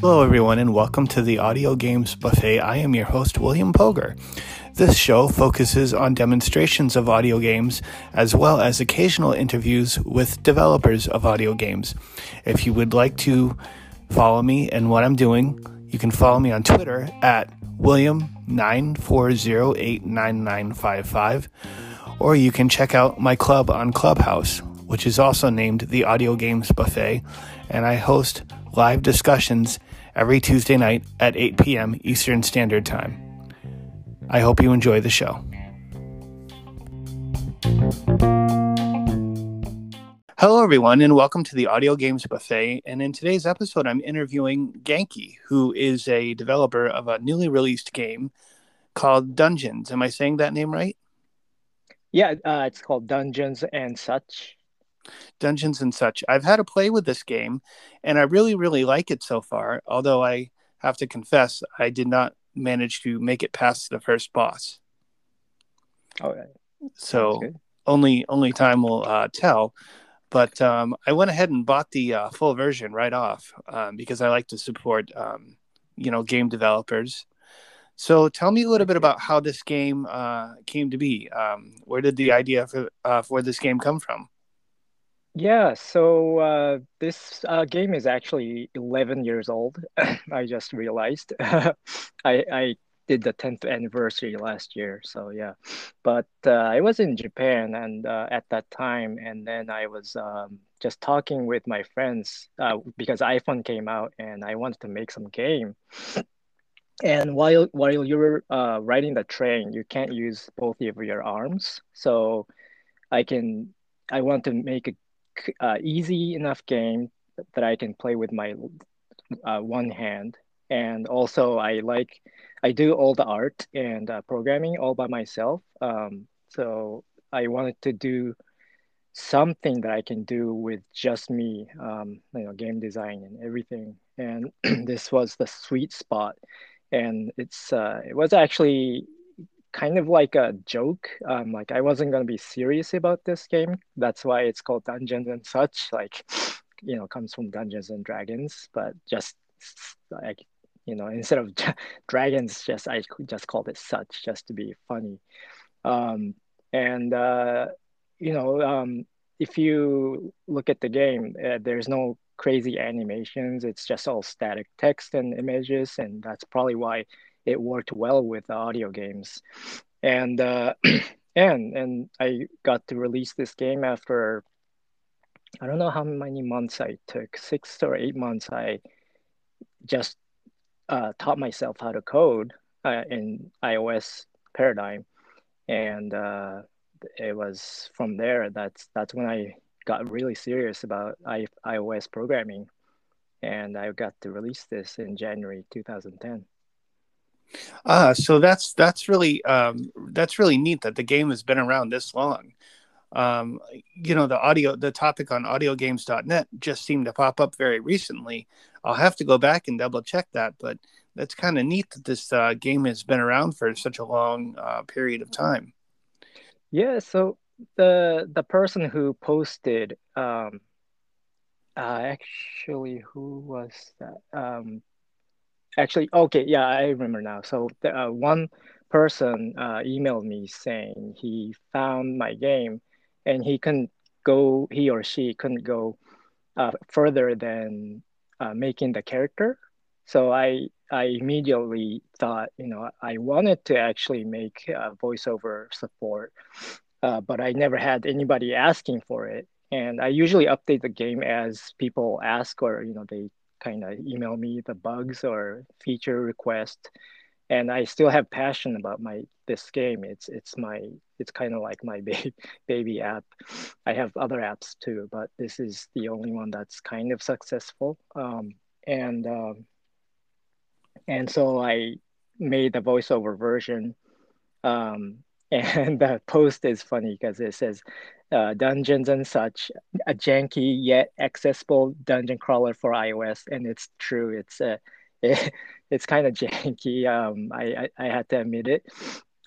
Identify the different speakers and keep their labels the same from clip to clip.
Speaker 1: Hello, everyone, and welcome to the Audio Games Buffet. I am your host, William Poger. This show focuses on demonstrations of audio games as well as occasional interviews with developers of audio games. If you would like to follow me and what I'm doing, you can follow me on Twitter at William940899955, or you can check out my club on Clubhouse, which is also named the Audio Games Buffet, and I host live discussions every Tuesday night at 8 p.m. Eastern Standard Time. I hope you enjoy the show. Hello, everyone, and welcome to the Audio Games Buffet. And in today's episode, I'm interviewing Genki, who is a developer of a newly released game called Dungeons. Am I saying that name right?
Speaker 2: Yeah, uh, it's called Dungeons and Such.
Speaker 1: Dungeons and Such. I've had a play with this game, and I really, really like it so far. Although I have to confess, I did not manage to make it past the first boss.
Speaker 2: Okay.
Speaker 1: So only only time will uh, tell. But um, I went ahead and bought the uh, full version right off um, because I like to support um, you know game developers. So tell me a little bit about how this game uh, came to be. Um, where did the idea for uh, for this game come from?
Speaker 2: Yeah, so uh, this uh, game is actually 11 years old. I just realized. I, I did the 10th anniversary last year, so yeah. But uh, I was in Japan and uh, at that time, and then I was um, just talking with my friends uh, because iPhone came out, and I wanted to make some game. And while while you're uh, riding the train, you can't use both of your arms, so I can I want to make a uh, easy enough game that I can play with my uh, one hand. And also, I like I do all the art and uh, programming all by myself. Um, so I wanted to do something that I can do with just me, um, you know, game design and everything. And this was the sweet spot. And it's uh, it was actually kind of like a joke. Um, like I wasn't gonna be serious about this game. That's why it's called Dungeons and Such. Like, you know, comes from Dungeons and Dragons, but just like you know, instead of dragons, just I just called it Such just to be funny. Um, and uh, you know, um, if you look at the game, uh, there's no crazy animations. It's just all static text and images, and that's probably why it worked well with audio games, and uh, and and I got to release this game after I don't know how many months I took, six or eight months. I just uh, taught myself how to code uh, in iOS paradigm, and uh, it was from there that's that's when I got really serious about I, iOS programming, and I got to release this in January 2010.
Speaker 1: Ah, so that's that's really um, that's really neat that the game has been around this long. Um, you know, the audio, the topic on audiogames.net just seemed to pop up very recently. I'll have to go back and double check that, but that's kind of neat that this uh, game has been around for such a long uh, period of time.
Speaker 2: Yeah. So the the person who posted, um, uh, actually, who was that? Um, actually okay yeah i remember now. So uh, one person uh, emailed me saying he found my game and he couldn't go he or she couldn't go uh, further than uh, making the character. So i i immediately thought you know i wanted to actually make voiceover support uh, but i never had anybody asking for it. And i usually update the game as people ask or you know they kind of email me the bugs or feature request and i still have passion about my this game. It's it's my it's kind of like my baby baby app. I have other apps too but this is the only one that's kind of successful. Um, and um, and so i made the voiceover version. Um, and the post is funny because it says uh, dungeons and such a janky yet accessible dungeon crawler for ios and it's true it's uh, it, it's kind of janky um, I, I, I had to admit it.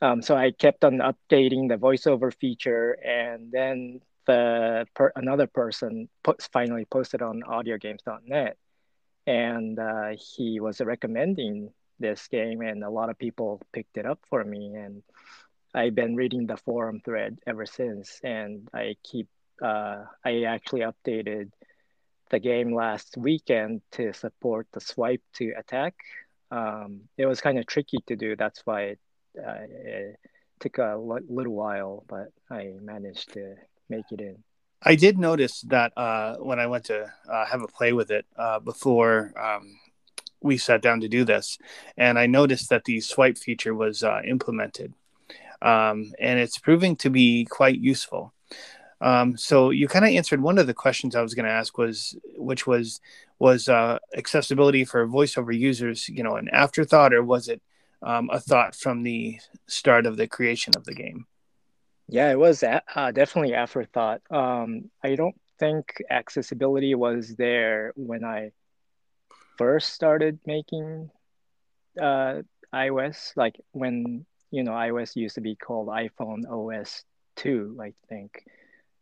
Speaker 2: Um, so i kept on updating the voiceover feature and then the per, another person put, finally posted on audiogames.net and uh, he was recommending this game and a lot of people picked it up for me and i've been reading the forum thread ever since and i keep uh, i actually updated the game last weekend to support the swipe to attack. Um, it was kind of tricky to do that's why it, uh, it took a little while but i managed to make it in.
Speaker 1: I did notice that uh, when I went to uh, have a play with it uh, before um, we sat down to do this, and I noticed that the swipe feature was uh, implemented, um, and it's proving to be quite useful. Um, so you kind of answered one of the questions I was going to ask was, which was, was uh, accessibility for voiceover users, you know, an afterthought, or was it um, a thought from the start of the creation of the game?
Speaker 2: Yeah, it was uh, definitely afterthought. Um, I don't think accessibility was there when I first started making uh, iOS, like when you know iOS used to be called iPhone OS two, I think.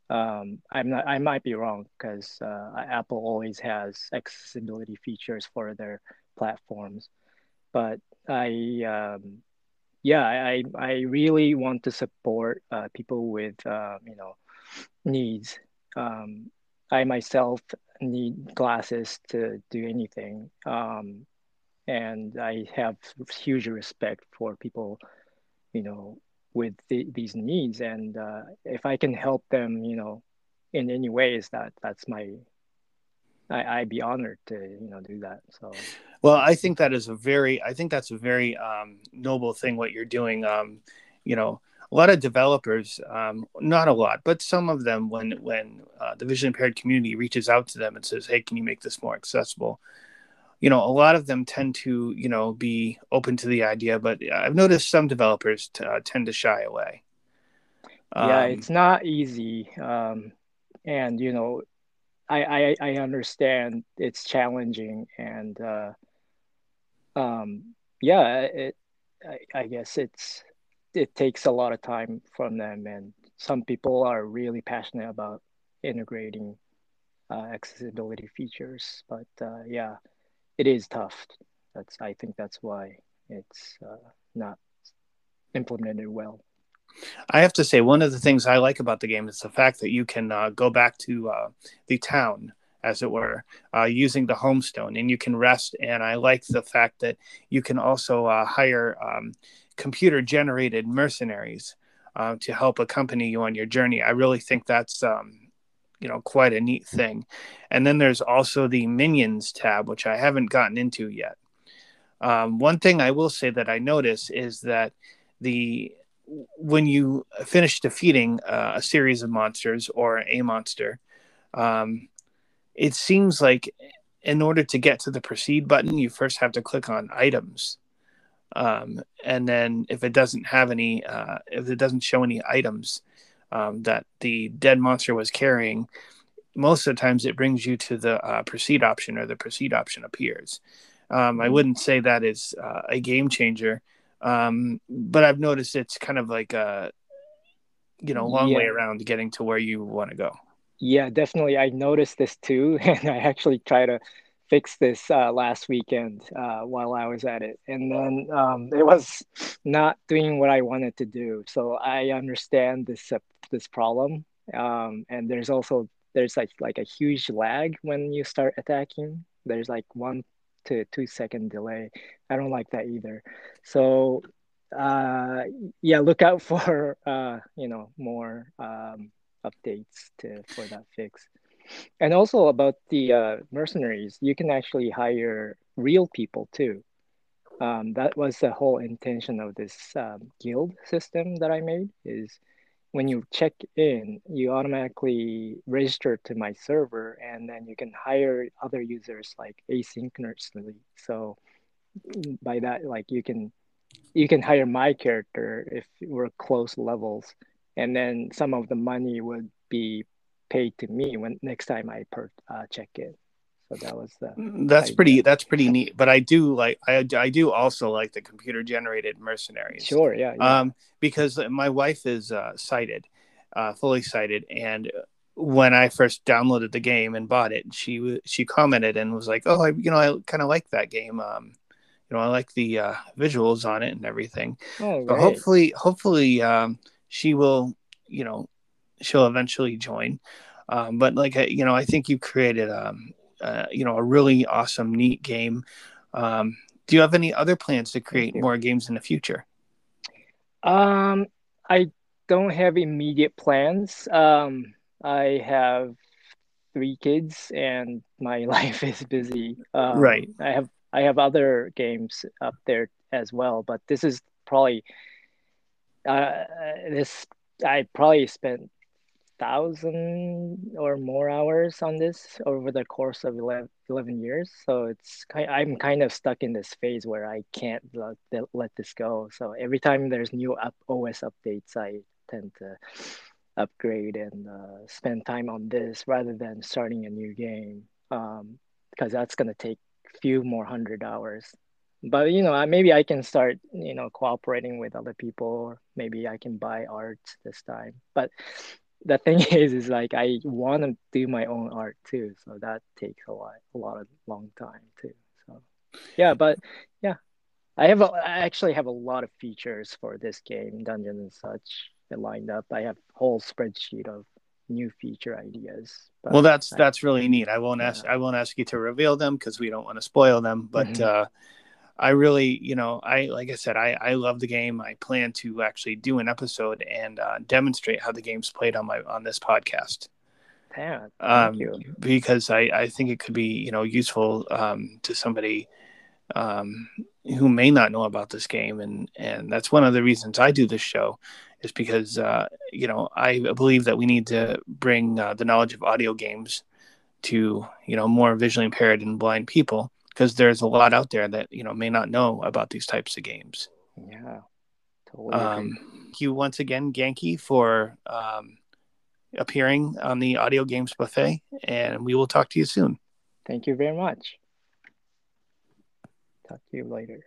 Speaker 2: Um, I'm not. I might be wrong because uh, Apple always has accessibility features for their platforms, but I um, yeah, I I really want to support uh, people with uh, you know needs. Um, I myself need glasses to do anything, um, and I have huge respect for people, you know, with the, these needs. And uh, if I can help them, you know, in any ways, that that's my I, I'd be honored to you know do that. So
Speaker 1: well, I think that is a very, I think that's a very um, noble thing what you're doing. Um, you know, a lot of developers, um, not a lot, but some of them, when when uh, the vision impaired community reaches out to them and says, "Hey, can you make this more accessible?" You know, a lot of them tend to, you know, be open to the idea, but I've noticed some developers t- uh, tend to shy away.
Speaker 2: yeah, um, it's not easy, um, and you know, I, I I understand it's challenging, and uh, um, yeah, it, I, I guess it's it takes a lot of time from them, and some people are really passionate about integrating uh, accessibility features. But uh, yeah, it is tough. That's I think that's why it's uh, not implemented well.
Speaker 1: I have to say, one of the things I like about the game is the fact that you can uh, go back to uh, the town as it were, uh, using the homestone, and you can rest. And I like the fact that you can also uh, hire um, computer generated mercenaries uh, to help accompany you on your journey. I really think that's um, you know quite a neat thing. And then there's also the minions tab, which I haven't gotten into yet. Um, one thing I will say that I notice is that the when you finish defeating uh, a series of monsters or a monster, um, it seems like in order to get to the proceed button, you first have to click on items. Um, and then if it doesn't have any, uh, if it doesn't show any items um, that the dead monster was carrying, most of the times it brings you to the uh, proceed option or the proceed option appears. Um, I mm-hmm. wouldn't say that is uh, a game changer, um, but I've noticed it's kind of like a, you know, long yeah. way around getting to where you want to go.
Speaker 2: Yeah, definitely. I noticed this too, and I actually try to fix this uh, last weekend uh, while I was at it, and then um, it was not doing what I wanted to do. So I understand this uh, this problem, um, and there's also there's like like a huge lag when you start attacking. There's like one to two second delay. I don't like that either. So uh, yeah, look out for uh, you know more. Um, updates to for that fix. And also about the uh, mercenaries, you can actually hire real people too. Um, that was the whole intention of this um, guild system that I made. Is when you check in, you automatically register to my server, and then you can hire other users like asynchronously. So by that, like you can you can hire my character if we're close levels and then some of the money would be paid to me when next time I per uh, check in. So that was the.
Speaker 1: That's idea. pretty. That's pretty neat. But I do like. I I do also like the computer generated mercenaries.
Speaker 2: Sure. Yeah. yeah.
Speaker 1: Um, because my wife is uh, sighted, uh, fully sighted, and when I first downloaded the game and bought it, she she commented and was like, "Oh, I you know I kind of like that game. Um, you know, I like the uh, visuals on it and everything.
Speaker 2: Oh,
Speaker 1: right.
Speaker 2: But
Speaker 1: hopefully, hopefully, um, she will. You know, she'll eventually join. Um, but like you know, I think you created um, uh, you know a really awesome, neat game. Um, do you have any other plans to create more games in the future?
Speaker 2: Um, I don't have immediate plans. Um, I have three kids and my life is busy. Um,
Speaker 1: Right.
Speaker 2: I have I have other games up there as well, but this is probably uh this I probably spent thousand or more hours on this over the course of 11, 11 years. So it's kind I'm kind of stuck in this phase where I can't let, let this go. So every time there's new up, OS updates, I tend to upgrade and uh, spend time on this rather than starting a new game um, because that's going to take few more hundred hours. But you know, maybe I can start, you know, cooperating with other people, or maybe I can buy art this time. But the thing is, is like I want to do my own art too, so that takes a lot, a lot of long time too. So yeah, but yeah, I have a, I actually have a lot of features for this game, dungeon and such, lined up. I have whole spreadsheet of new feature ideas. But
Speaker 1: Well, that's
Speaker 2: I-
Speaker 1: that's really neat. I won't ask
Speaker 2: Yeah.
Speaker 1: I won't ask you to reveal them because we don't want to spoil them. But
Speaker 2: Mhm.
Speaker 1: uh, I really, you know, I like I said, I I love the game. I plan to actually do an episode and uh, demonstrate how the game's played on my on this podcast.
Speaker 2: yeah, thank
Speaker 1: Um,
Speaker 2: you.
Speaker 1: because I I think it could be you know useful um, to somebody um, who may not know about this game, and and that's one of the reasons I do this show, is because uh, you know I believe that we need to bring uh, the knowledge of audio games to you know more visually impaired and blind people because there's a lot out there that you know may not know about these types of games.
Speaker 2: Yeah, totally.
Speaker 1: Um, thank you once again, Genki, for um, appearing on the Audio Games Buffet, and we will talk to you soon.
Speaker 2: Thank you very much. Talk to you later.